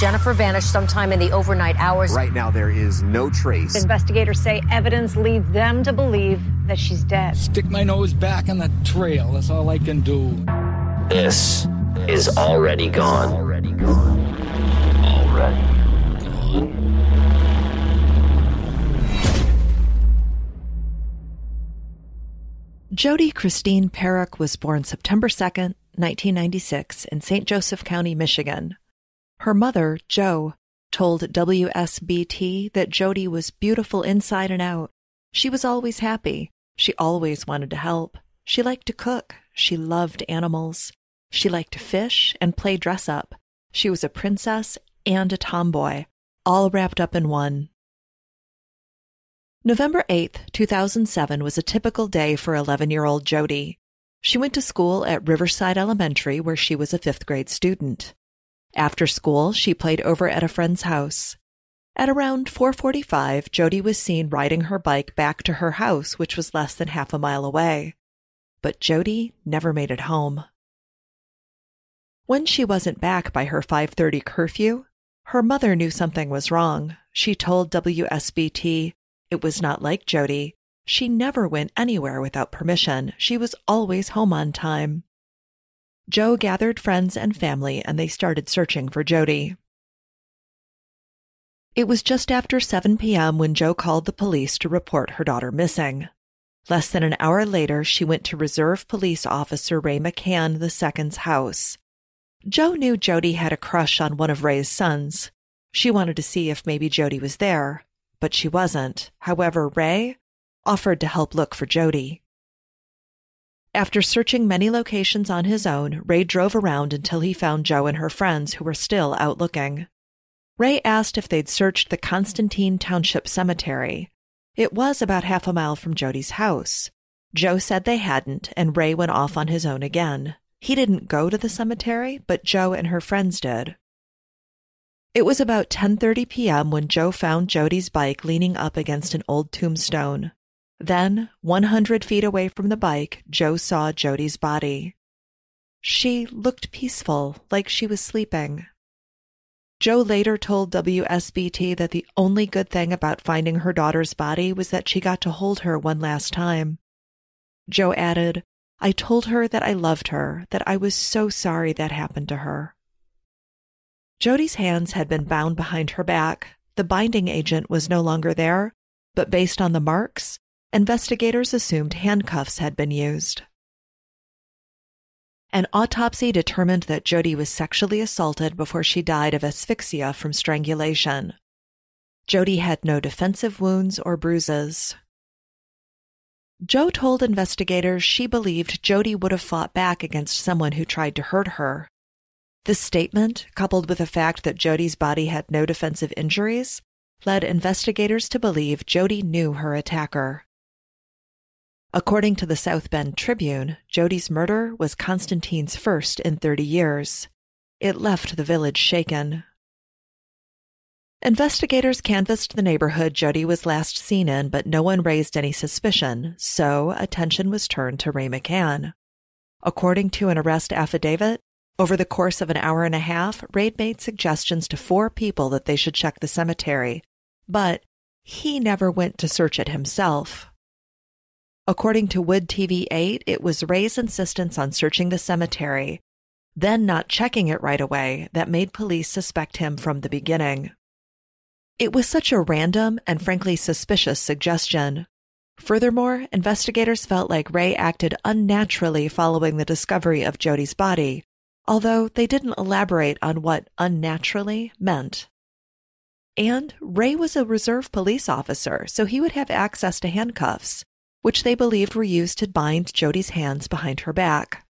Jennifer vanished sometime in the overnight hours. Right now, there is no trace. Investigators say evidence leads them to believe that she's dead. Stick my nose back in the trail. That's all I can do. This is already gone. Already gone. Already gone. Jody Christine Parrack was born September 2nd, 1996, in St. Joseph County, Michigan. Her mother, Jo, told WSBT that Jody was beautiful inside and out. She was always happy. She always wanted to help. She liked to cook. She loved animals. She liked to fish and play dress up. She was a princess and a tomboy, all wrapped up in one. November 8th, 2007 was a typical day for 11 year old Jody. She went to school at Riverside Elementary where she was a fifth grade student. After school, she played over at a friend's house. At around 4:45, Jody was seen riding her bike back to her house, which was less than half a mile away. But Jody never made it home. When she wasn't back by her 5:30 curfew, her mother knew something was wrong. She told WSBT it was not like Jody. She never went anywhere without permission. She was always home on time. Jo gathered friends and family and they started searching for Jody. It was just after 7 p.m. when Jo called the police to report her daughter missing. Less than an hour later, she went to Reserve Police Officer Ray McCann II's house. Jo knew Jody had a crush on one of Ray's sons. She wanted to see if maybe Jody was there, but she wasn't. However, Ray offered to help look for Jody. After searching many locations on his own, Ray drove around until he found Jo and her friends who were still out looking. Ray asked if they'd searched the Constantine Township Cemetery. It was about half a mile from Jody's house. Jo said they hadn't, and Ray went off on his own again. He didn't go to the cemetery, but Jo and her friends did. It was about 10:30 p.m. when Jo found Jody's bike leaning up against an old tombstone. Then, 100 feet away from the bike, Jo saw Jody's body. She looked peaceful, like she was sleeping. Jo later told WSBT that the only good thing about finding her daughter's body was that she got to hold her one last time. Jo added, I told her that I loved her, that I was so sorry that happened to her. Jody's hands had been bound behind her back. The binding agent was no longer there, but based on the marks, investigators assumed handcuffs had been used. An autopsy determined that Jody was sexually assaulted before she died of asphyxia from strangulation. Jody had no defensive wounds or bruises. Jo told investigators she believed Jody would have fought back against someone who tried to hurt her. This statement, coupled with the fact that Jody's body had no defensive injuries, led investigators to believe Jody knew her attacker. According to the South Bend Tribune, Jody's murder was Constantine's first in 30 years. It left the village shaken. Investigators canvassed the neighborhood Jody was last seen in, but no one raised any suspicion, so attention was turned to Ray McCann. According to an arrest affidavit, over the course of an hour and a half, Ray made suggestions to four people that they should check the cemetery, but he never went to search it himself. According to Wood TV 8, it was Ray's insistence on searching the cemetery, then not checking it right away, that made police suspect him from the beginning. It was such a random and frankly suspicious suggestion. Furthermore, investigators felt like Ray acted unnaturally following the discovery of Jody's body, although they didn't elaborate on what unnaturally meant. And Ray was a reserve police officer, so he would have access to handcuffs, which they believed were used to bind Jody's hands behind her back.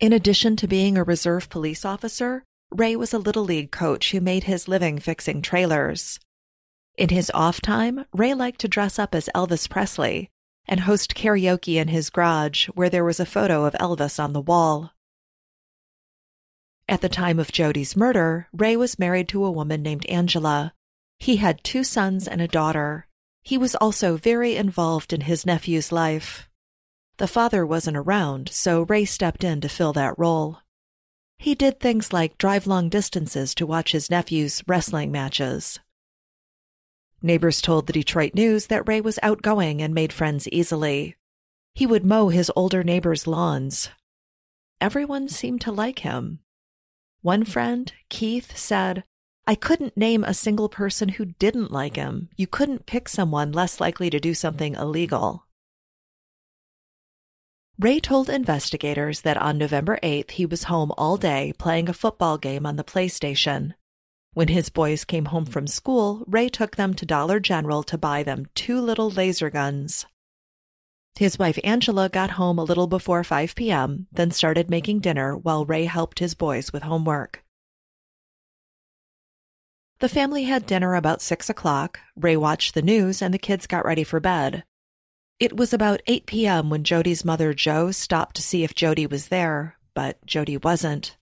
In addition to being a reserve police officer, Ray was a Little League coach who made his living fixing trailers. In his off time, Ray liked to dress up as Elvis Presley and host karaoke in his garage where there was a photo of Elvis on the wall. At the time of Jody's murder, Ray was married to a woman named Angela. He had two sons and a daughter. He was also very involved in his nephew's life. The father wasn't around, so Ray stepped in to fill that role. He did things like drive long distances to watch his nephew's wrestling matches. Neighbors told the Detroit News that Ray was outgoing and made friends easily. He would mow his older neighbors' lawns. Everyone seemed to like him. One friend, Keith, said, I couldn't name a single person who didn't like him. You couldn't pick someone less likely to do something illegal. Ray told investigators that on November 8th he was home all day playing a football game on the PlayStation. When his boys came home from school, Ray took them to Dollar General to buy them two little laser guns. His wife Angela got home a little before 5 p.m., then started making dinner while Ray helped his boys with homework. The family had dinner about 6 o'clock. Ray watched the news and the kids got ready for bed. It was about 8 p.m. when Jody's mother, Jo, stopped to see if Jody was there, but Jody wasn't.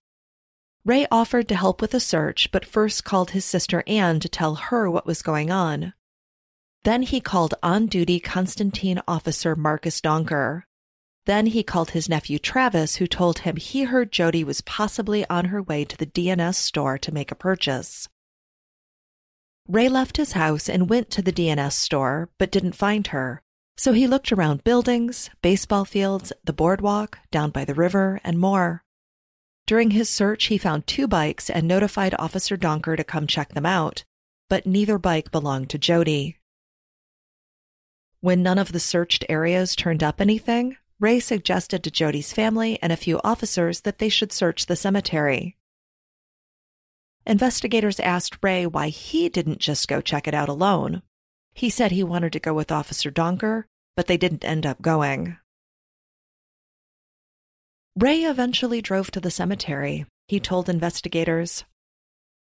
Ray offered to help with a search, but first called his sister Anne to tell her what was going on. Then he called on duty Constantine officer Marcus Donker. Then he called his nephew Travis, who told him he heard Jody was possibly on her way to the DNS store to make a purchase. Ray left his house and went to the DNS store, but didn't find her, so he looked around buildings, baseball fields, the boardwalk, down by the river, and more. During his search, he found two bikes and notified Officer Donker to come check them out, but neither bike belonged to Jody. When none of the searched areas turned up anything, Ray suggested to Jody's family and a few officers that they should search the cemetery. Investigators asked Ray why he didn't just go check it out alone. He said he wanted to go with Officer Donker, but they didn't end up going. Ray eventually drove to the cemetery. He told investigators,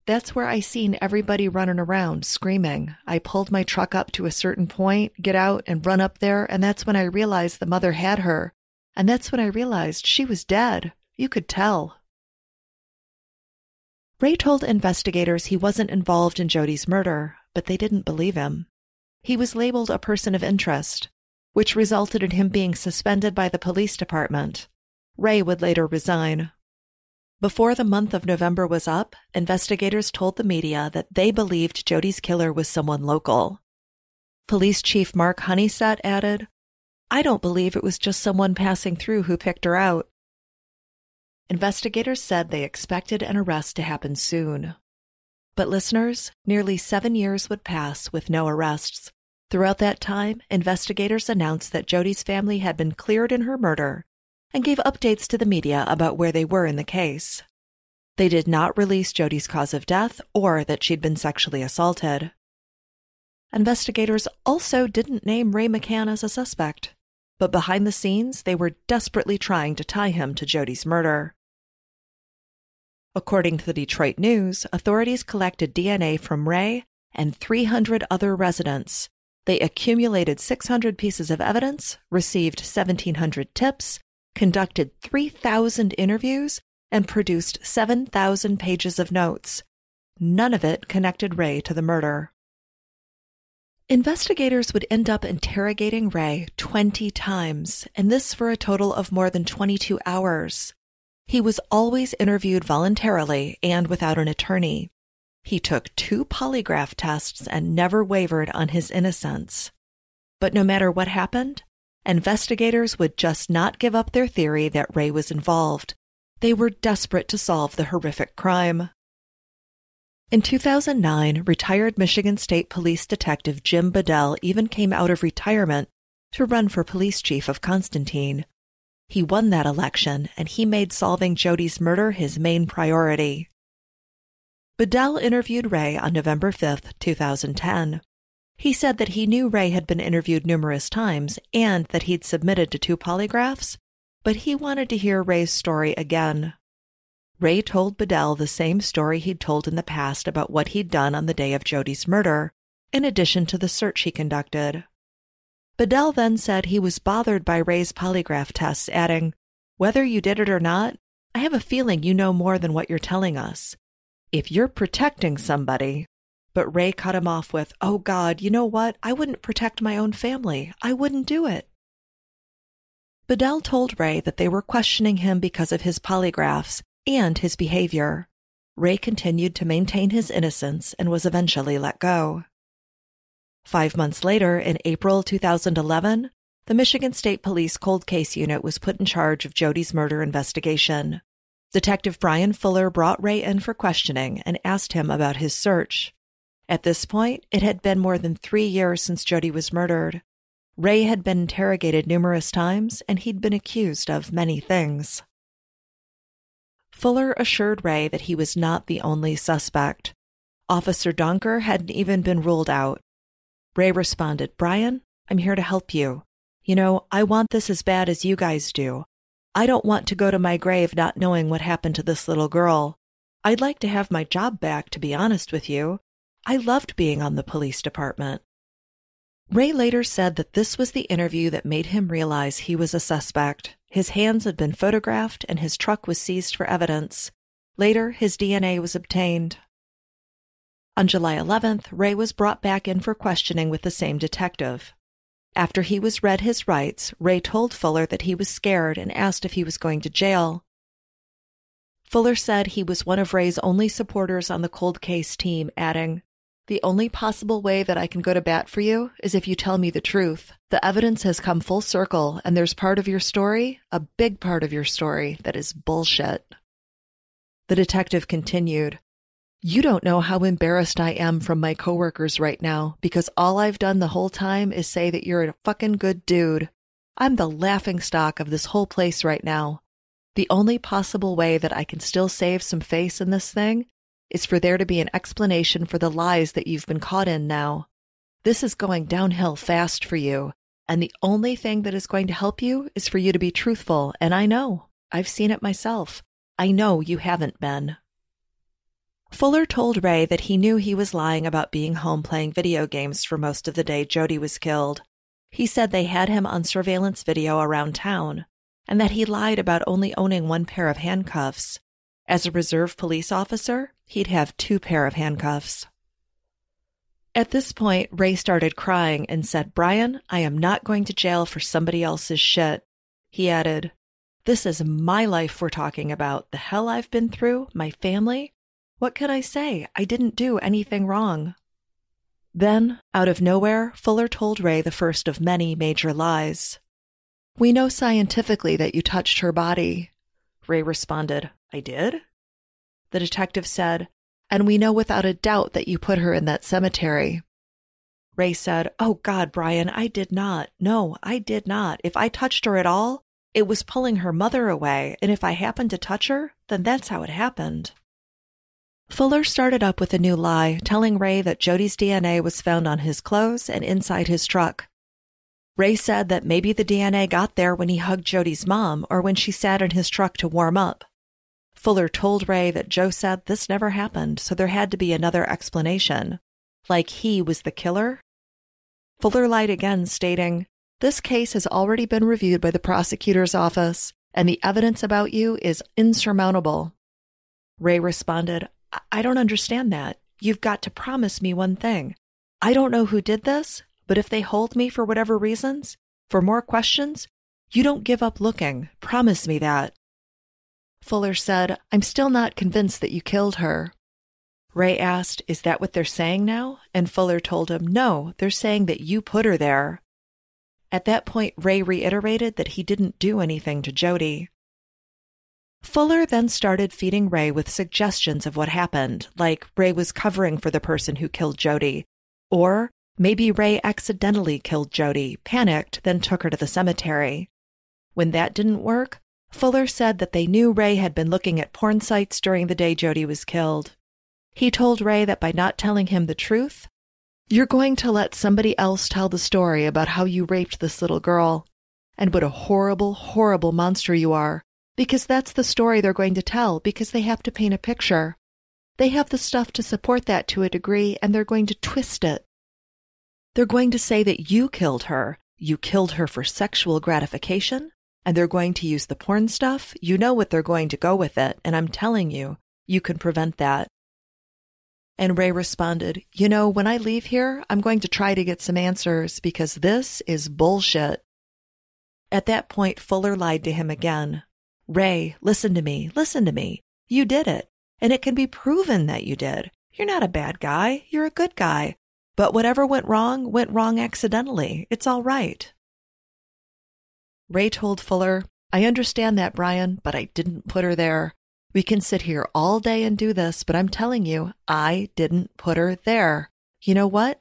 That's where I seen everybody running around, screaming. I pulled my truck up to a certain point, get out, and run up there, and that's when I realized the mother had her. And that's when I realized she was dead. You could tell. Ray told investigators he wasn't involved in Jody's murder, but they didn't believe him. He was labeled a person of interest, which resulted in him being suspended by the police department. Ray would later resign. Before the month of November was up, investigators told the media that they believed Jody's killer was someone local. Police Chief Mark Honeysett added, I don't believe it was just someone passing through who picked her out. Investigators said they expected an arrest to happen soon. But listeners, nearly seven years would pass with no arrests. Throughout that time, investigators announced that Jody's family had been cleared in her murder and gave updates to the media about where they were in the case. They did not release Jody's cause of death or that she'd been sexually assaulted. Investigators also didn't name Ray McCann as a suspect, but behind the scenes, they were desperately trying to tie him to Jody's murder. According to the Detroit News, authorities collected DNA from Ray and 300 other residents. They accumulated 600 pieces of evidence, received 1,700 tips, conducted 3,000 interviews, and produced 7,000 pages of notes. None of it connected Ray to the murder. Investigators would end up interrogating Ray 20 times, and this for a total of more than 22 hours. He was always interviewed voluntarily and without an attorney. He took two polygraph tests and never wavered on his innocence. But no matter what happened, investigators would just not give up their theory that Ray was involved. They were desperate to solve the horrific crime. In 2009, retired Michigan State Police Detective Jim Bedell even came out of retirement to run for police chief of Constantine. He won that election, and he made solving Jody's murder his main priority. Bedell interviewed Ray on November 5, 2010. He said that he knew Ray had been interviewed numerous times and that he'd submitted to two polygraphs, but he wanted to hear Ray's story again. Ray told Bedell the same story he'd told in the past about what he'd done on the day of Jody's murder, in addition to the search he conducted. Bedell then said he was bothered by Ray's polygraph tests, adding, Whether you did it or not, I have a feeling you know more than what you're telling us. If you're protecting somebody, but Ray cut him off with, Oh God, you know what? I wouldn't protect my own family. I wouldn't do it. Bedell told Ray that they were questioning him because of his polygraphs and his behavior. Ray continued to maintain his innocence and was eventually let go. Five months later, in April 2011, the Michigan State Police Cold Case Unit was put in charge of Jody's murder investigation. Detective Brian Fuller brought Ray in for questioning and asked him about his search. At this point, it had been more than three years since Jody was murdered. Ray had been interrogated numerous times and he'd been accused of many things. Fuller assured Ray that he was not the only suspect. Officer Donker hadn't even been ruled out. Ray responded, Brian, I'm here to help you. You know, I want this as bad as you guys do. I don't want to go to my grave not knowing what happened to this little girl. I'd like to have my job back, to be honest with you. I loved being on the police department. Ray later said that this was the interview that made him realize he was a suspect. His hands had been photographed and his truck was seized for evidence. Later, his DNA was obtained. On July 11th, Ray was brought back in for questioning with the same detective. After he was read his rights, Ray told Fuller that he was scared and asked if he was going to jail. Fuller said he was one of Ray's only supporters on the cold case team, adding, The only possible way that I can go to bat for you is if you tell me the truth. The evidence has come full circle, and there's part of your story, a big part of your story, that is bullshit. The detective continued, you don't know how embarrassed I am from my coworkers right now because all I've done the whole time is say that you're a fucking good dude. I'm the laughing stock of this whole place right now. The only possible way that I can still save some face in this thing is for there to be an explanation for the lies that you've been caught in now. This is going downhill fast for you, and the only thing that is going to help you is for you to be truthful, and I know. I've seen it myself. I know you haven't been. Fuller told Ray that he knew he was lying about being home playing video games for most of the day Jody was killed. He said they had him on surveillance video around town, and that he lied about only owning one pair of handcuffs. As a reserve police officer, he'd have two pair of handcuffs. At this point, Ray started crying and said, Brian, I am not going to jail for somebody else's shit. He added, This is my life we're talking about, the hell I've been through, my family. What could I say? I didn't do anything wrong. Then, out of nowhere, Fuller told Ray the first of many major lies. We know scientifically that you touched her body. Ray responded, I did? The detective said, and we know without a doubt that you put her in that cemetery. Ray said, Oh God, Brian, I did not. No, I did not. If I touched her at all, it was pulling her mother away, and if I happened to touch her, then that's how it happened. Fuller started up with a new lie, telling Ray that Jody's DNA was found on his clothes and inside his truck. Ray said that maybe the DNA got there when he hugged Jody's mom or when she sat in his truck to warm up. Fuller told Ray that Jo said this never happened, so there had to be another explanation. Like he was the killer? Fuller lied again, stating, This case has already been reviewed by the prosecutor's office, and the evidence about you is insurmountable. Ray responded, I don't understand that. You've got to promise me one thing. I don't know who did this, but if they hold me for whatever reasons, for more questions, you don't give up looking. Promise me that. Fuller said, I'm still not convinced that you killed her. Ray asked, Is that what they're saying now? And Fuller told him, No, they're saying that you put her there. At that point, Ray reiterated that he didn't do anything to Jody. Fuller then started feeding Ray with suggestions of what happened, like Ray was covering for the person who killed Jody, or maybe Ray accidentally killed Jody, panicked, then took her to the cemetery. When that didn't work, Fuller said that they knew Ray had been looking at porn sites during the day Jody was killed. He told Ray that by not telling him the truth, you're going to let somebody else tell the story about how you raped this little girl, and what a horrible, horrible monster you are, because that's the story they're going to tell because they have to paint a picture. They have the stuff to support that to a degree and they're going to twist it. They're going to say that you killed her. You killed her for sexual gratification and they're going to use the porn stuff. You know what they're going to go with it. And I'm telling you, you can prevent that. And Ray responded, You know, when I leave here, I'm going to try to get some answers because this is bullshit. At that point, Fuller lied to him again. Ray, listen to me, listen to me. You did it, and it can be proven that you did. You're not a bad guy, you're a good guy. But whatever went wrong, went wrong accidentally. It's all right. Ray told Fuller, I understand that, Brian, but I didn't put her there. We can sit here all day and do this, but I'm telling you, I didn't put her there. You know what?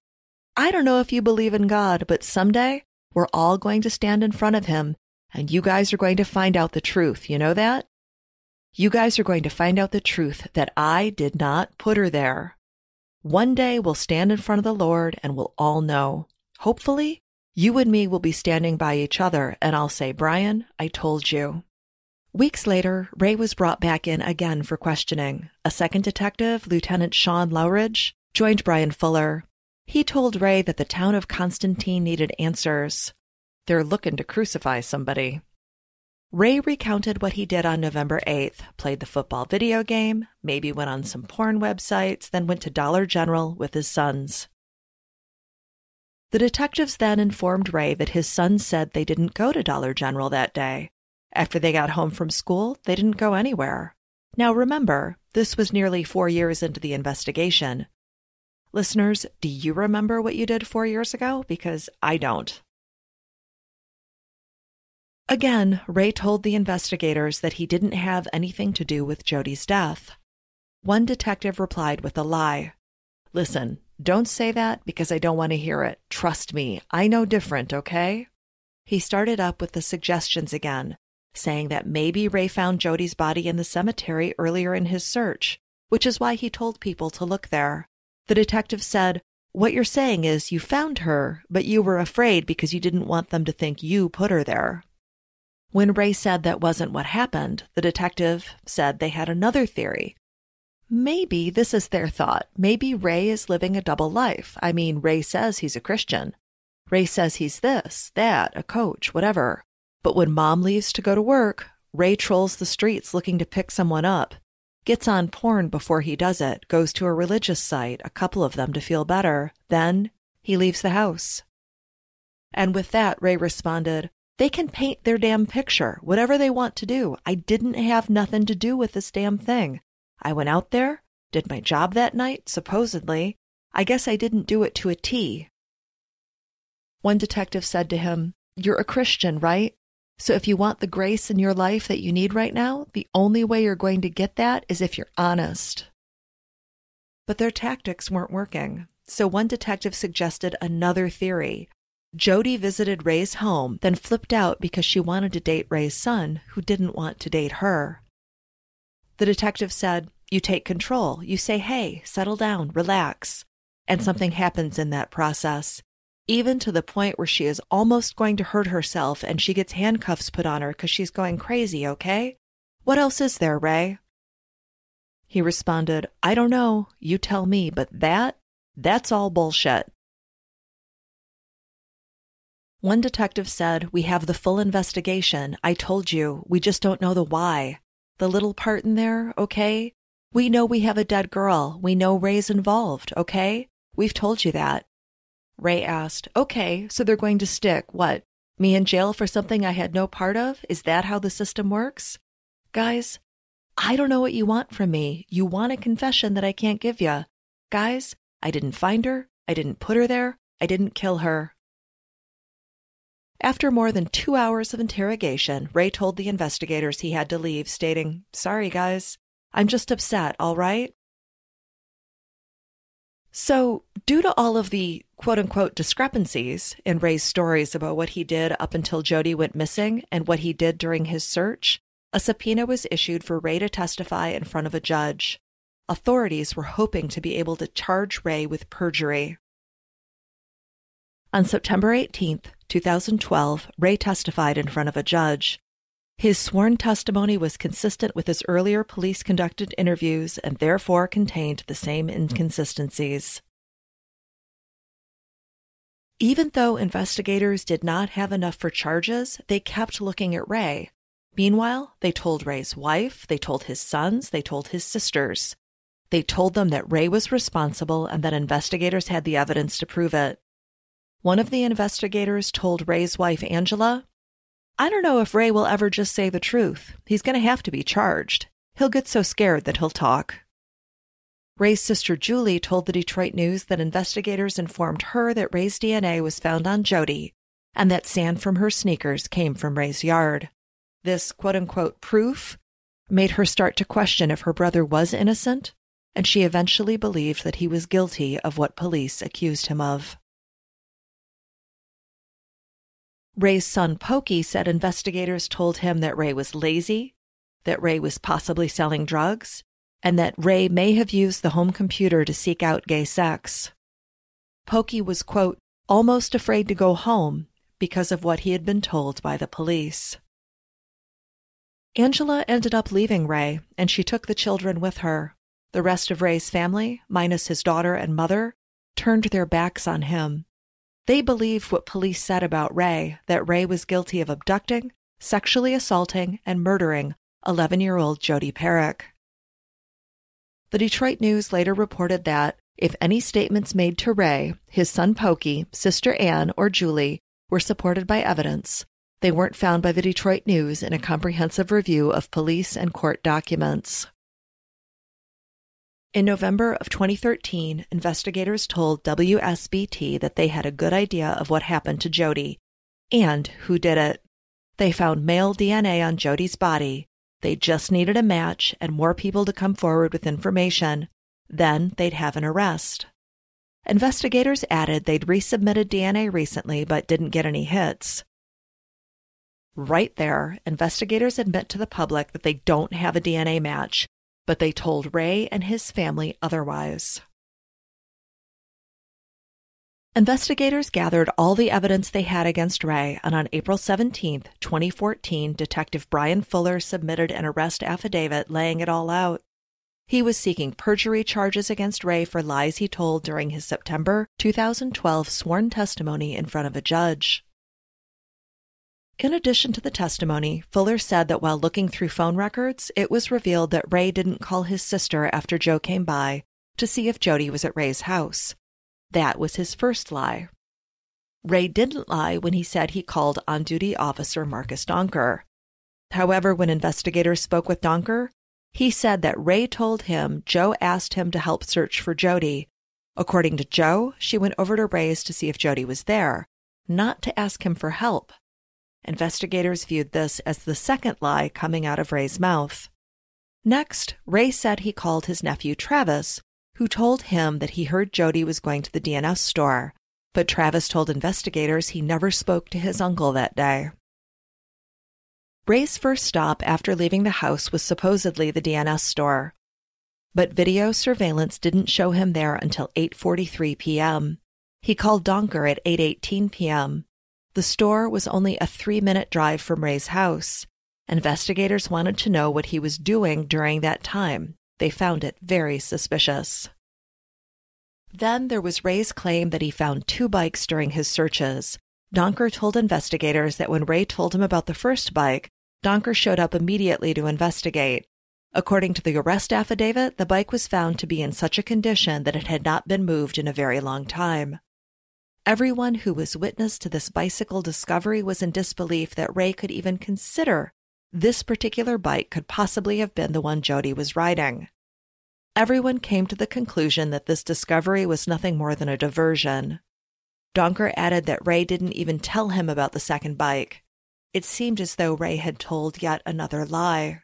I don't know if you believe in God, but someday we're all going to stand in front of him and you guys are going to find out the truth. You know that? You guys are going to find out the truth that I did not put her there. One day we'll stand in front of the Lord and we'll all know. Hopefully, you and me will be standing by each other and I'll say, Brian, I told you. Weeks later, Ray was brought back in again for questioning. A second detective, Lieutenant Sean Lowridge, joined Brian Fuller. He told Ray that the town of Constantine needed answers. They're looking to crucify somebody. Ray recounted what he did on November 8th, played the football video game, maybe went on some porn websites, then went to Dollar General with his sons. The detectives then informed Ray that his sons said they didn't go to Dollar General that day. After they got home from school, they didn't go anywhere. Now remember, this was nearly four years into the investigation. Listeners, do you remember what you did four years ago? Because I don't. Again, Ray told the investigators that he didn't have anything to do with Jody's death. One detective replied with a lie. Listen, don't say that because I don't want to hear it. Trust me, I know different, okay? He started up with the suggestions again, saying that maybe Ray found Jody's body in the cemetery earlier in his search, which is why he told people to look there. The detective said, What you're saying is you found her, but you were afraid because you didn't want them to think you put her there. When Ray said that wasn't what happened, the detective said they had another theory. Maybe this is their thought. Maybe Ray is living a double life. I mean, Ray says he's a Christian. Ray says he's this, that, a coach, whatever. But when mom leaves to go to work, Ray trolls the streets looking to pick someone up, gets on porn before he does it, goes to a religious site, a couple of them to feel better. Then he leaves the house. And with that, Ray responded, they can paint their damn picture, whatever they want to do. I didn't have nothing to do with this damn thing. I went out there, did my job that night, supposedly. I guess I didn't do it to a T. One detective said to him, You're a Christian, right? So if you want the grace in your life that you need right now, the only way you're going to get that is if you're honest. But their tactics weren't working. So one detective suggested another theory Jody visited Ray's home, then flipped out because she wanted to date Ray's son, who didn't want to date her. The detective said, You take control. You say, Hey, settle down, relax. And something happens in that process, even to the point where she is almost going to hurt herself and she gets handcuffs put on her because she's going crazy, okay? What else is there, Ray? He responded, I don't know. You tell me, but that, that's all bullshit. One detective said, We have the full investigation. I told you, we just don't know the why. The little part in there, okay? We know we have a dead girl. We know Ray's involved, okay? We've told you that. Ray asked, Okay, so they're going to stick, what? Me in jail for something I had no part of? Is that how the system works? Guys, I don't know what you want from me. You want a confession that I can't give you. Guys, I didn't find her. I didn't put her there. I didn't kill her. After more than two hours of interrogation, Ray told the investigators he had to leave, stating, Sorry, guys, I'm just upset, all right? So, due to all of the quote unquote discrepancies in Ray's stories about what he did up until Jody went missing and what he did during his search, a subpoena was issued for Ray to testify in front of a judge. Authorities were hoping to be able to charge Ray with perjury. On September 18th, 2012, Ray testified in front of a judge. His sworn testimony was consistent with his earlier police conducted interviews and therefore contained the same inconsistencies. Even though investigators did not have enough for charges, they kept looking at Ray. Meanwhile, they told Ray's wife, they told his sons, they told his sisters. They told them that Ray was responsible and that investigators had the evidence to prove it. One of the investigators told Ray's wife, Angela, I don't know if Ray will ever just say the truth. He's going to have to be charged. He'll get so scared that he'll talk. Ray's sister Julie told the Detroit News that investigators informed her that Ray's DNA was found on Jody and that sand from her sneakers came from Ray's yard. This quote unquote proof made her start to question if her brother was innocent, and she eventually believed that he was guilty of what police accused him of. Ray's son Pokey said investigators told him that Ray was lazy, that Ray was possibly selling drugs, and that Ray may have used the home computer to seek out gay sex. Pokey was, quote, almost afraid to go home because of what he had been told by the police. Angela ended up leaving Ray, and she took the children with her. The rest of Ray's family, minus his daughter and mother, turned their backs on him. They believed what police said about Ray that Ray was guilty of abducting, sexually assaulting, and murdering 11 year old Jody Parrack. The Detroit News later reported that if any statements made to Ray, his son Pokey, sister Ann, or Julie were supported by evidence, they weren't found by the Detroit News in a comprehensive review of police and court documents. In November of 2013, investigators told WSBT that they had a good idea of what happened to Jody and who did it. They found male DNA on Jody's body. They just needed a match and more people to come forward with information. Then they'd have an arrest. Investigators added they'd resubmitted DNA recently but didn't get any hits. Right there, investigators admit to the public that they don't have a DNA match but they told Ray and his family otherwise. Investigators gathered all the evidence they had against Ray, and on April 17, 2014, Detective Brian Fuller submitted an arrest affidavit laying it all out. He was seeking perjury charges against Ray for lies he told during his September 2012 sworn testimony in front of a judge. In addition to the testimony, Fuller said that while looking through phone records, it was revealed that Ray didn't call his sister after Jo came by to see if Jody was at Ray's house. That was his first lie. Ray didn't lie when he said he called on duty officer Marcus Donker. However, when investigators spoke with Donker, he said that Ray told him Jo asked him to help search for Jody. According to Jo, she went over to Ray's to see if Jody was there, not to ask him for help. Investigators viewed this as the second lie coming out of Ray's mouth. Next, Ray said he called his nephew Travis, who told him that he heard Jody was going to the DNS store, but Travis told investigators he never spoke to his uncle that day. Ray's first stop after leaving the house was supposedly the DNS store, but video surveillance didn't show him there until 8:43 p.m. He called Donker at 8:18 p.m. The store was only a three minute drive from Ray's house. Investigators wanted to know what he was doing during that time. They found it very suspicious. Then there was Ray's claim that he found two bikes during his searches. Donker told investigators that when Ray told him about the first bike, Donker showed up immediately to investigate. According to the arrest affidavit, the bike was found to be in such a condition that it had not been moved in a very long time. Everyone who was witness to this bicycle discovery was in disbelief that Ray could even consider this particular bike could possibly have been the one Jody was riding. Everyone came to the conclusion that this discovery was nothing more than a diversion. Donker added that Ray didn't even tell him about the second bike. It seemed as though Ray had told yet another lie.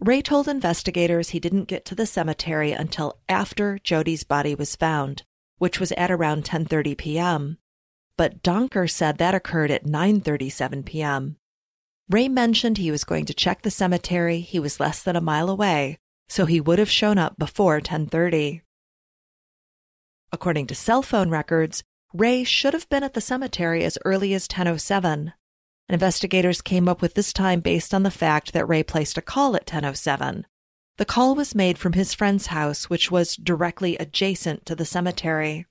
Ray told investigators he didn't get to the cemetery until after Jody's body was found, which was at around 10:30 p.m. But Donker said that occurred at 9:37 p.m. Ray mentioned he was going to check the cemetery. He was less than a mile away, so he would have shown up before 10:30. According to cell phone records, Ray should have been at the cemetery as early as 10:07. Investigators came up with this time based on the fact that Ray placed a call at 10:07. The call was made from his friend's house, which was directly adjacent to the cemetery.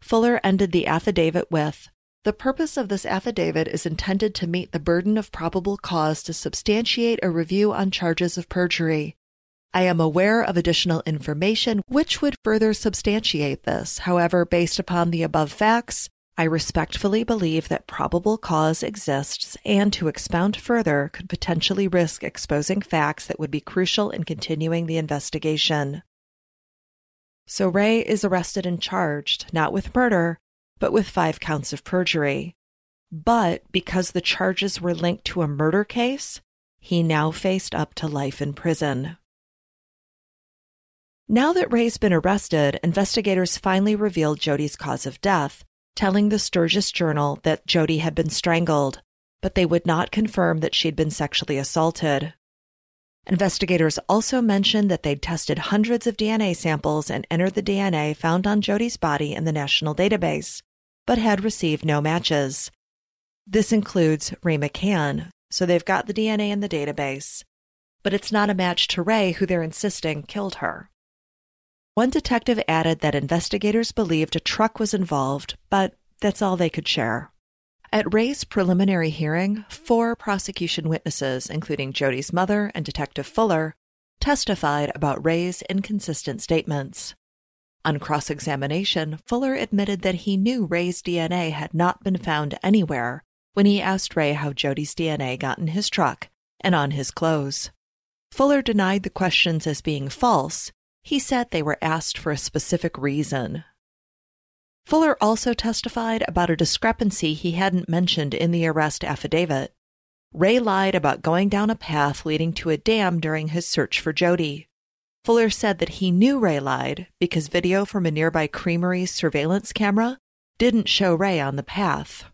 Fuller ended the affidavit with The purpose of this affidavit is intended to meet the burden of probable cause to substantiate a review on charges of perjury. I am aware of additional information which would further substantiate this. However, based upon the above facts, I respectfully believe that probable cause exists and to expound further could potentially risk exposing facts that would be crucial in continuing the investigation. So Ray is arrested and charged, not with murder, but with five counts of perjury. But because the charges were linked to a murder case, he now faced up to life in prison. Now that Ray's been arrested, investigators finally revealed Jody's cause of death, telling the Sturgis Journal that Jody had been strangled, but they would not confirm that she'd been sexually assaulted. Investigators also mentioned that they'd tested hundreds of DNA samples and entered the DNA found on Jody's body in the national database, but had received no matches. This includes Ray McCann, so they've got the DNA in the database, but it's not a match to Ray, who they're insisting killed her. One detective added that investigators believed a truck was involved, but that's all they could share. At Ray's preliminary hearing, four prosecution witnesses, including Jody's mother and Detective Fuller, testified about Ray's inconsistent statements. On cross examination, Fuller admitted that he knew Ray's DNA had not been found anywhere when he asked Ray how Jody's DNA got in his truck and on his clothes. Fuller denied the questions as being false. He said they were asked for a specific reason. Fuller also testified about a discrepancy he hadn't mentioned in the arrest affidavit. Ray lied about going down a path leading to a dam during his search for Jody. Fuller said that he knew Ray lied because video from a nearby creamery's surveillance camera didn't show Ray on the path.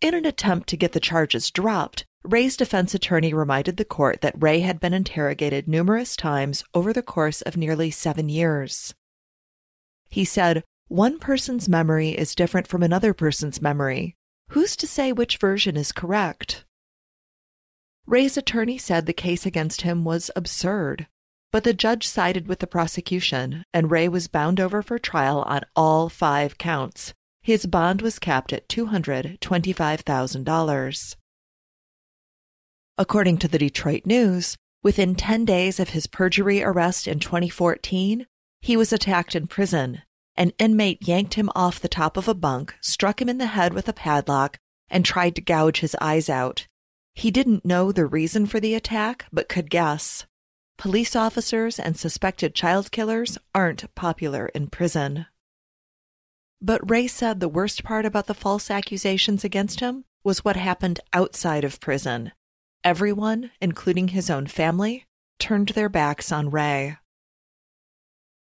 In an attempt to get the charges dropped, Ray's defense attorney reminded the court that Ray had been interrogated numerous times over the course of nearly seven years. He said, One person's memory is different from another person's memory. Who's to say which version is correct? Ray's attorney said the case against him was absurd, but the judge sided with the prosecution, and Ray was bound over for trial on all five counts, his bond was capped at $225,000. According to the Detroit News, within 10 days of his perjury arrest in 2014, he was attacked in prison. An inmate yanked him off the top of a bunk, struck him in the head with a padlock, and tried to gouge his eyes out. He didn't know the reason for the attack, but could guess. Police officers and suspected child killers aren't popular in prison. But Ray said the worst part about the false accusations against him was what happened outside of prison. Everyone, including his own family, turned their backs on Ray.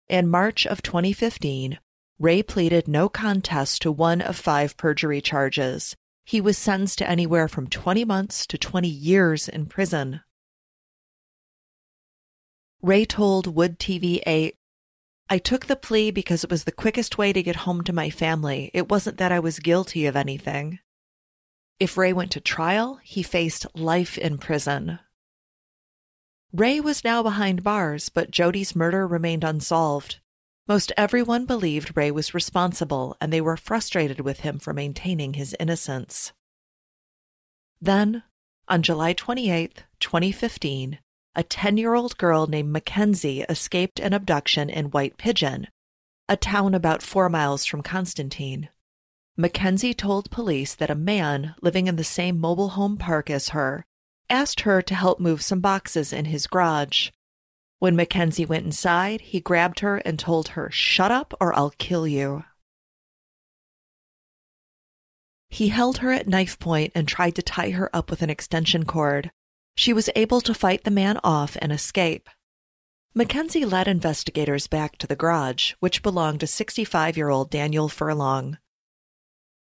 In March of 2015, Ray pleaded no contest to one of five perjury charges. He was sentenced to anywhere from 20 months to 20 years in prison. Ray told Wood TV 8 I took the plea because it was the quickest way to get home to my family. It wasn't that I was guilty of anything. If Ray went to trial, he faced life in prison. Ray was now behind bars, but Jody's murder remained unsolved. Most everyone believed Ray was responsible, and they were frustrated with him for maintaining his innocence. Then, on July 28, 2015, a 10 year old girl named Mackenzie escaped an abduction in White Pigeon, a town about four miles from Constantine. Mackenzie told police that a man living in the same mobile home park as her asked her to help move some boxes in his garage. When Mackenzie went inside, he grabbed her and told her, Shut up or I'll kill you. He held her at knife point and tried to tie her up with an extension cord. She was able to fight the man off and escape. Mackenzie led investigators back to the garage, which belonged to 65 year old Daniel Furlong.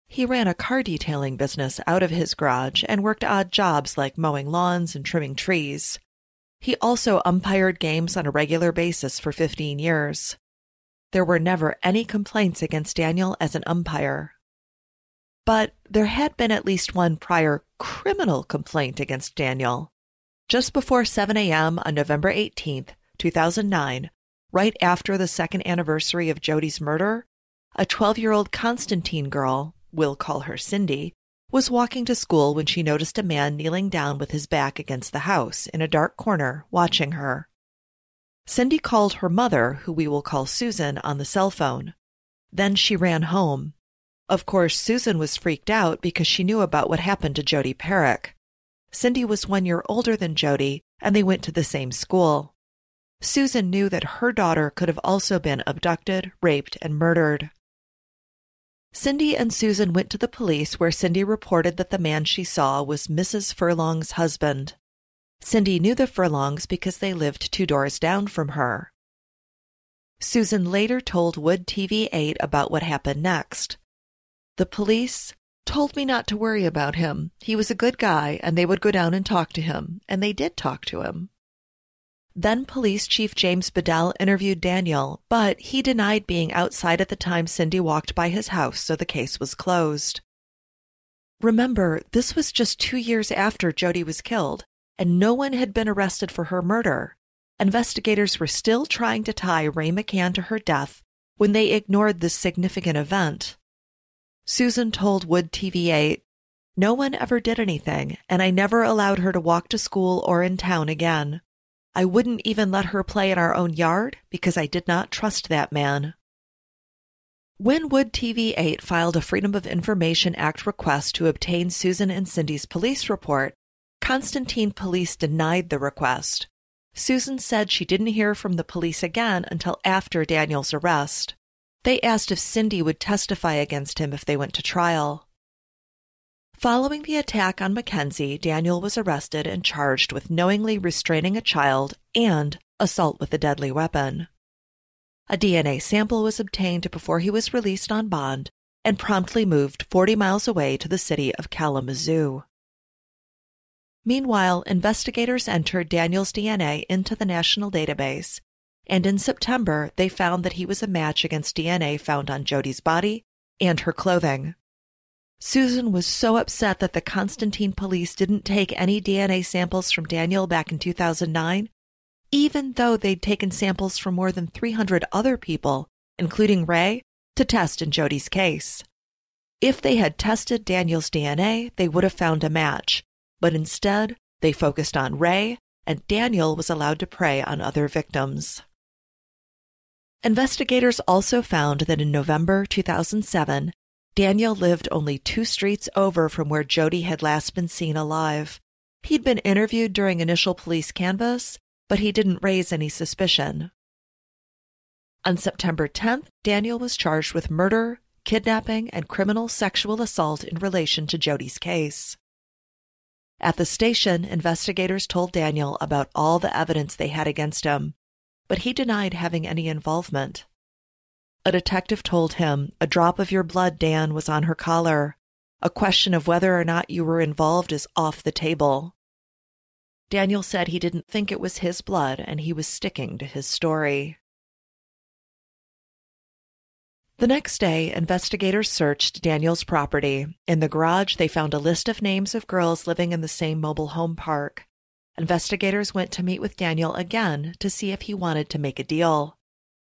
He ran a car detailing business out of his garage and worked odd jobs like mowing lawns and trimming trees. He also umpired games on a regular basis for 15 years. There were never any complaints against Daniel as an umpire. But there had been at least one prior criminal complaint against Daniel. Just before 7 a.m. on November 18, 2009, right after the second anniversary of Jody's murder, a 12 year old Constantine girl, we'll call her Cindy, was walking to school when she noticed a man kneeling down with his back against the house in a dark corner, watching her. Cindy called her mother, who we will call Susan, on the cell phone. Then she ran home. Of course, Susan was freaked out because she knew about what happened to Jody Parrack. Cindy was one year older than Jody, and they went to the same school. Susan knew that her daughter could have also been abducted, raped, and murdered. Cindy and Susan went to the police where Cindy reported that the man she saw was Mrs. Furlong's husband. Cindy knew the Furlongs because they lived two doors down from her. Susan later told Wood TV 8 about what happened next. The police told me not to worry about him. He was a good guy, and they would go down and talk to him, and they did talk to him. Then Police Chief James Bedell interviewed Daniel, but he denied being outside at the time Cindy walked by his house, so the case was closed. Remember, this was just two years after Jody was killed, and no one had been arrested for her murder. Investigators were still trying to tie Ray McCann to her death when they ignored this significant event. Susan told Wood TV 8, No one ever did anything, and I never allowed her to walk to school or in town again. I wouldn't even let her play in our own yard because I did not trust that man. When Wood TV 8 filed a Freedom of Information Act request to obtain Susan and Cindy's police report, Constantine Police denied the request. Susan said she didn't hear from the police again until after Daniel's arrest. They asked if Cindy would testify against him if they went to trial. Following the attack on Mackenzie, Daniel was arrested and charged with knowingly restraining a child and assault with a deadly weapon. A DNA sample was obtained before he was released on bond and promptly moved 40 miles away to the city of Kalamazoo. Meanwhile, investigators entered Daniel's DNA into the national database, and in September they found that he was a match against DNA found on Jody's body and her clothing. Susan was so upset that the Constantine police didn't take any DNA samples from Daniel back in 2009, even though they'd taken samples from more than 300 other people, including Ray, to test in Jody's case. If they had tested Daniel's DNA, they would have found a match, but instead, they focused on Ray, and Daniel was allowed to prey on other victims. Investigators also found that in November 2007, Daniel lived only two streets over from where Jody had last been seen alive. He'd been interviewed during initial police canvass, but he didn't raise any suspicion. On September 10th, Daniel was charged with murder, kidnapping, and criminal sexual assault in relation to Jody's case. At the station, investigators told Daniel about all the evidence they had against him, but he denied having any involvement. A detective told him, A drop of your blood, Dan, was on her collar. A question of whether or not you were involved is off the table. Daniel said he didn't think it was his blood and he was sticking to his story. The next day, investigators searched Daniel's property. In the garage, they found a list of names of girls living in the same mobile home park. Investigators went to meet with Daniel again to see if he wanted to make a deal.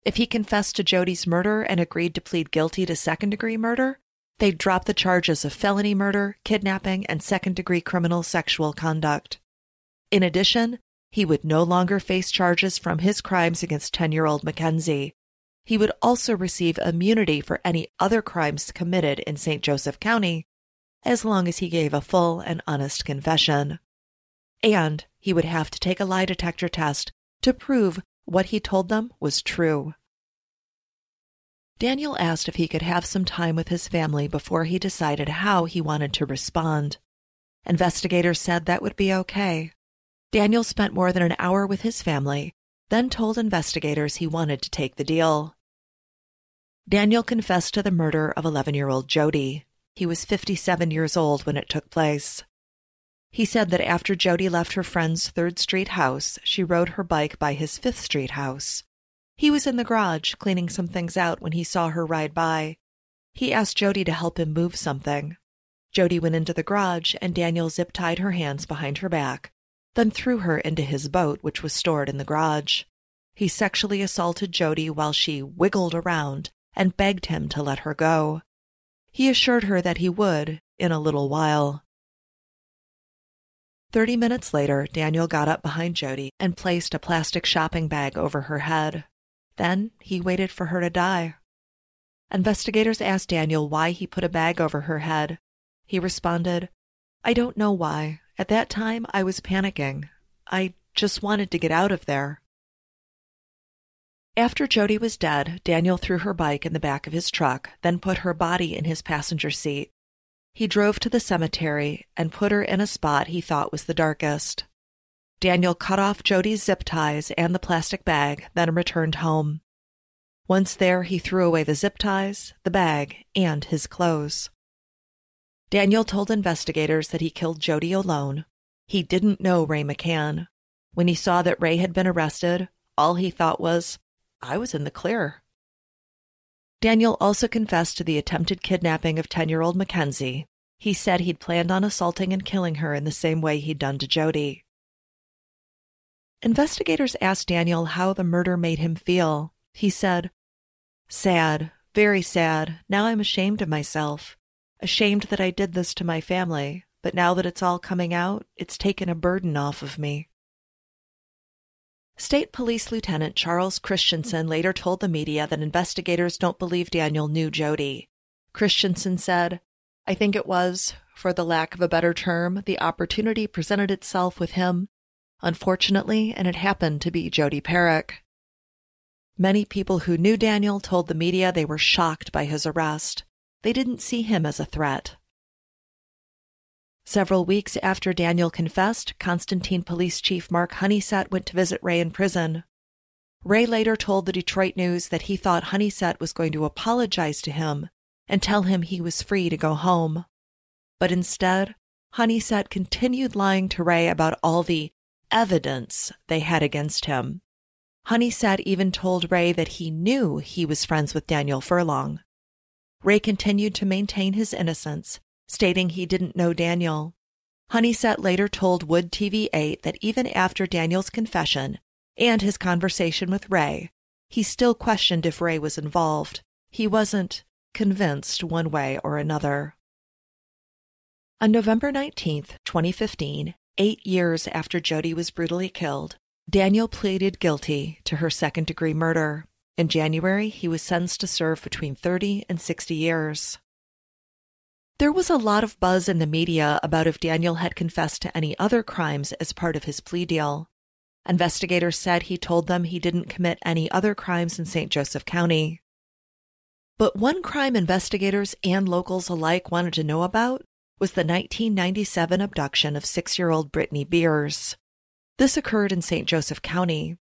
If he confessed to Jody's murder and agreed to plead guilty to second degree murder, they'd drop the charges of felony murder, kidnapping, and second degree criminal sexual conduct. In addition, he would no longer face charges from his crimes against 10 year old Mackenzie. He would also receive immunity for any other crimes committed in St. Joseph County, as long as he gave a full and honest confession. And he would have to take a lie detector test to prove what he told them was true. Daniel asked if he could have some time with his family before he decided how he wanted to respond. Investigators said that would be okay. Daniel spent more than an hour with his family, then told investigators he wanted to take the deal. Daniel confessed to the murder of 11 year old Jody. He was 57 years old when it took place. He said that after Jody left her friend's 3rd Street house, she rode her bike by his 5th Street house. He was in the garage cleaning some things out when he saw her ride by. He asked Jody to help him move something. Jody went into the garage and Daniel zip tied her hands behind her back, then threw her into his boat, which was stored in the garage. He sexually assaulted Jody while she wiggled around and begged him to let her go. He assured her that he would in a little while. Thirty minutes later, Daniel got up behind Jody and placed a plastic shopping bag over her head. Then he waited for her to die. Investigators asked Daniel why he put a bag over her head. He responded, I don't know why. At that time, I was panicking. I just wanted to get out of there. After Jody was dead, Daniel threw her bike in the back of his truck, then put her body in his passenger seat. He drove to the cemetery and put her in a spot he thought was the darkest. Daniel cut off Jody's zip ties and the plastic bag, then returned home. Once there, he threw away the zip ties, the bag, and his clothes. Daniel told investigators that he killed Jody alone. He didn't know Ray McCann. When he saw that Ray had been arrested, all he thought was, I was in the clear. Daniel also confessed to the attempted kidnapping of 10 year old Mackenzie. He said he'd planned on assaulting and killing her in the same way he'd done to Jody. Investigators asked Daniel how the murder made him feel. He said, Sad, very sad. Now I'm ashamed of myself. Ashamed that I did this to my family, but now that it's all coming out, it's taken a burden off of me. State Police Lieutenant Charles Christensen later told the media that investigators don't believe Daniel knew Jody. Christensen said, I think it was, for the lack of a better term, the opportunity presented itself with him, unfortunately, and it happened to be Jody Parrack. Many people who knew Daniel told the media they were shocked by his arrest. They didn't see him as a threat. Several weeks after Daniel confessed, Constantine Police Chief Mark Honeysett went to visit Ray in prison. Ray later told the Detroit News that he thought Honeysett was going to apologize to him and tell him he was free to go home. But instead, Honeysett continued lying to Ray about all the evidence they had against him. Honeysett even told Ray that he knew he was friends with Daniel Furlong. Ray continued to maintain his innocence, stating he didn't know Daniel. Honeysett later told Wood TV 8 that even after Daniel's confession and his conversation with Ray, he still questioned if Ray was involved. He wasn't convinced one way or another. On November 19, 2015, eight years after Jody was brutally killed, Daniel pleaded guilty to her second degree murder. In January, he was sentenced to serve between 30 and 60 years. There was a lot of buzz in the media about if Daniel had confessed to any other crimes as part of his plea deal. Investigators said he told them he didn't commit any other crimes in St. Joseph County. But one crime investigators and locals alike wanted to know about was the 1997 abduction of six year old Brittany Beers. This occurred in St. Joseph County.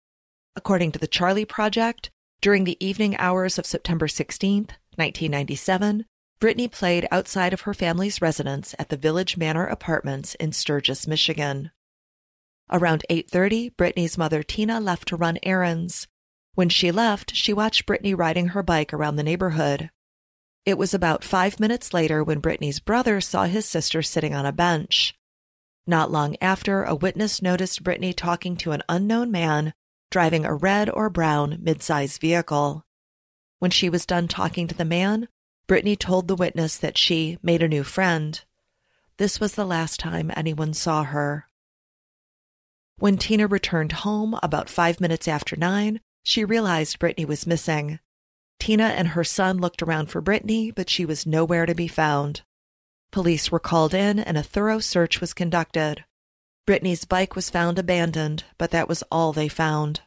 According to the Charley Project, during the evening hours of September 16, 1997, Brittany played outside of her family's residence at the Village Manor Apartments in Sturgis, Michigan. Around 8:30, Brittany's mother Tina left to run errands. When she left, she watched Brittany riding her bike around the neighborhood. It was about 5 minutes later when Brittany's brother saw his sister sitting on a bench. Not long after, a witness noticed Brittany talking to an unknown man driving a red or brown midsize vehicle. When she was done talking to the man, Brittany told the witness that she made a new friend. This was the last time anyone saw her. When Tina returned home about five minutes after nine, she realized Brittany was missing. Tina and her son looked around for Brittany, but she was nowhere to be found. Police were called in and a thorough search was conducted. Brittany's bike was found abandoned, but that was all they found.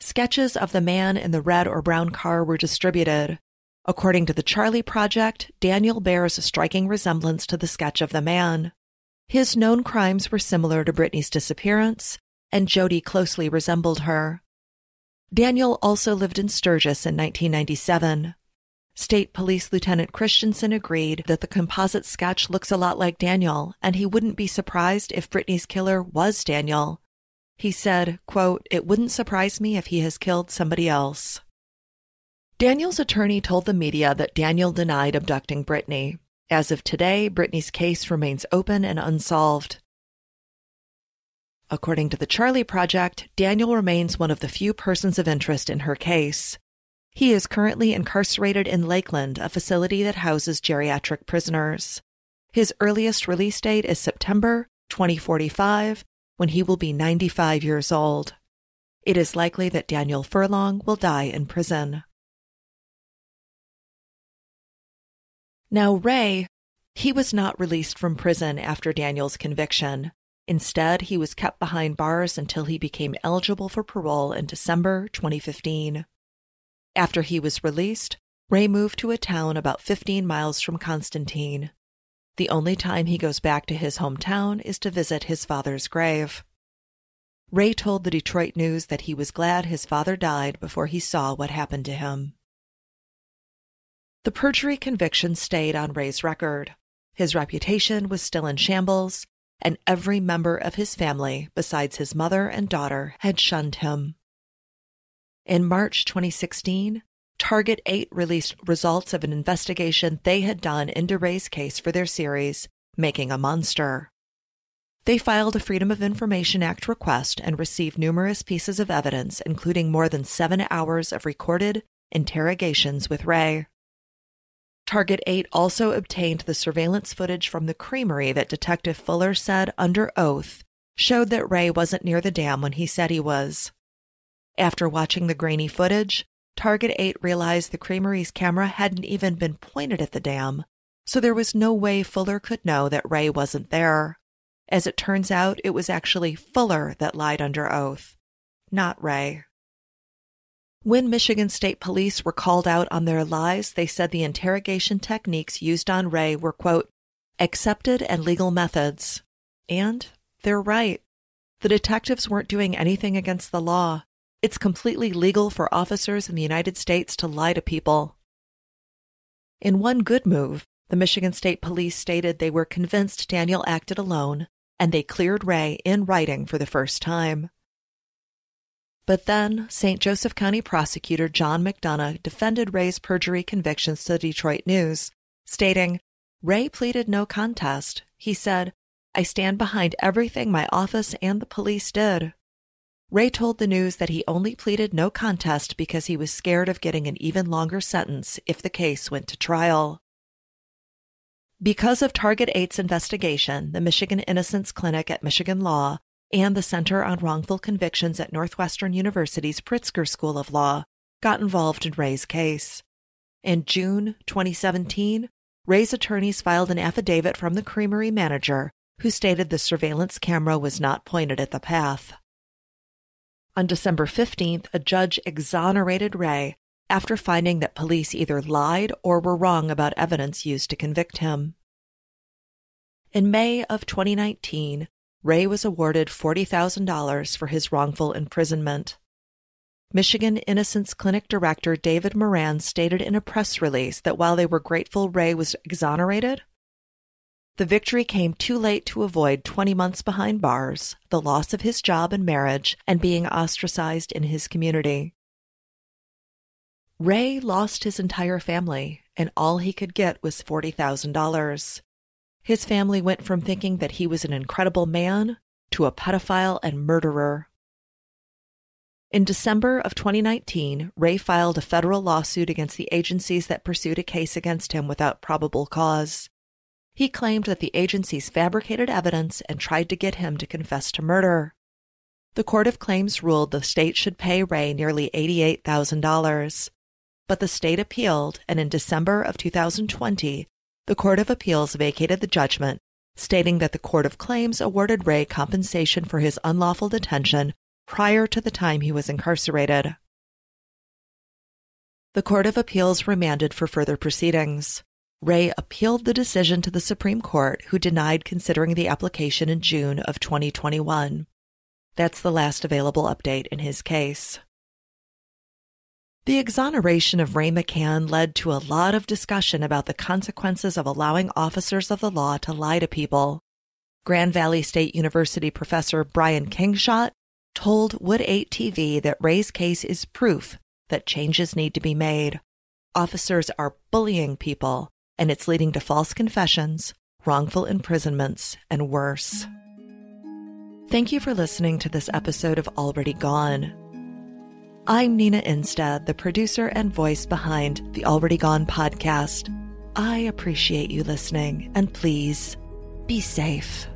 Sketches of the man in the red or brown car were distributed. According to the Charley Project, Daniel bears a striking resemblance to the sketch of the man. His known crimes were similar to Brittany's disappearance, and Jody closely resembled her. Daniel also lived in Sturgis in 1997. State Police Lieutenant Christensen agreed that the composite sketch looks a lot like Daniel, and he wouldn't be surprised if Brittany's killer was Daniel. He said, quote, It wouldn't surprise me if he has killed somebody else. Daniel's attorney told the media that Daniel denied abducting Brittany. As of today, Brittany's case remains open and unsolved. According to the Charley Project, Daniel remains one of the few persons of interest in her case. He is currently incarcerated in Lakeland, a facility that houses geriatric prisoners. His earliest release date is September 2045, when he will be 95 years old. It is likely that Daniel Furlong will die in prison. Now, Ray, he was not released from prison after Daniel's conviction. Instead, he was kept behind bars until he became eligible for parole in December 2015. After he was released, Ray moved to a town about 15 miles from Constantine. The only time he goes back to his hometown is to visit his father's grave. Ray told the Detroit News that he was glad his father died before he saw what happened to him. The perjury conviction stayed on Ray's record. His reputation was still in shambles, and every member of his family, besides his mother and daughter, had shunned him. In March 2016, Target 8 released results of an investigation they had done into Ray's case for their series, Making a Monster. They filed a Freedom of Information Act request and received numerous pieces of evidence, including more than seven hours of recorded interrogations with Ray. Target 8 also obtained the surveillance footage from the creamery that Detective Fuller said under oath showed that Ray wasn't near the dam when he said he was. After watching the grainy footage, Target 8 realized the creamery's camera hadn't even been pointed at the dam, so there was no way Fuller could know that Ray wasn't there. As it turns out, it was actually Fuller that lied under oath, not Ray. When Michigan State Police were called out on their lies, they said the interrogation techniques used on Ray were, quote, accepted and legal methods. And they're right. The detectives weren't doing anything against the law. It's completely legal for officers in the United States to lie to people. In one good move, the Michigan State Police stated they were convinced Daniel acted alone and they cleared Ray in writing for the first time. But then, St. Joseph County prosecutor John McDonough defended Ray's perjury convictions to the Detroit News, stating, Ray pleaded no contest. He said, I stand behind everything my office and the police did. Ray told the news that he only pleaded no contest because he was scared of getting an even longer sentence if the case went to trial. Because of Target 8's investigation, the Michigan Innocence Clinic at Michigan Law and the Center on Wrongful Convictions at Northwestern University's Pritzker School of Law got involved in Ray's case. In June 2017, Ray's attorneys filed an affidavit from the creamery manager who stated the surveillance camera was not pointed at the path. On December 15th, a judge exonerated Ray after finding that police either lied or were wrong about evidence used to convict him. In May of 2019, Ray was awarded $40,000 for his wrongful imprisonment. Michigan Innocence Clinic director David Moran stated in a press release that while they were grateful Ray was exonerated, the victory came too late to avoid 20 months behind bars, the loss of his job and marriage, and being ostracized in his community. Ray lost his entire family, and all he could get was $40,000. His family went from thinking that he was an incredible man to a pedophile and murderer. In December of 2019, Ray filed a federal lawsuit against the agencies that pursued a case against him without probable cause. He claimed that the agencies fabricated evidence and tried to get him to confess to murder. The Court of Claims ruled the state should pay Ray nearly $88,000 but the state appealed, and in December of 2020, the Court of Appeals vacated the judgment, stating that the Court of Claims awarded Ray compensation for his unlawful detention prior to the time he was incarcerated. The Court of Appeals remanded for further proceedings. Ray appealed the decision to the Supreme Court, who denied considering the application in June of 2021. That's the last available update in his case. The exoneration of Ray McCann led to a lot of discussion about the consequences of allowing officers of the law to lie to people. Grand Valley State University professor Brian Kingshott told Wood 8 TV that Ray's case is proof that changes need to be made. Officers are bullying people, and it's leading to false confessions, wrongful imprisonments, and worse. Thank you for listening to this episode of Already Gone. I'm Nina Innsted, the producer and voice behind the Already Gone podcast. I appreciate you listening, and please be safe.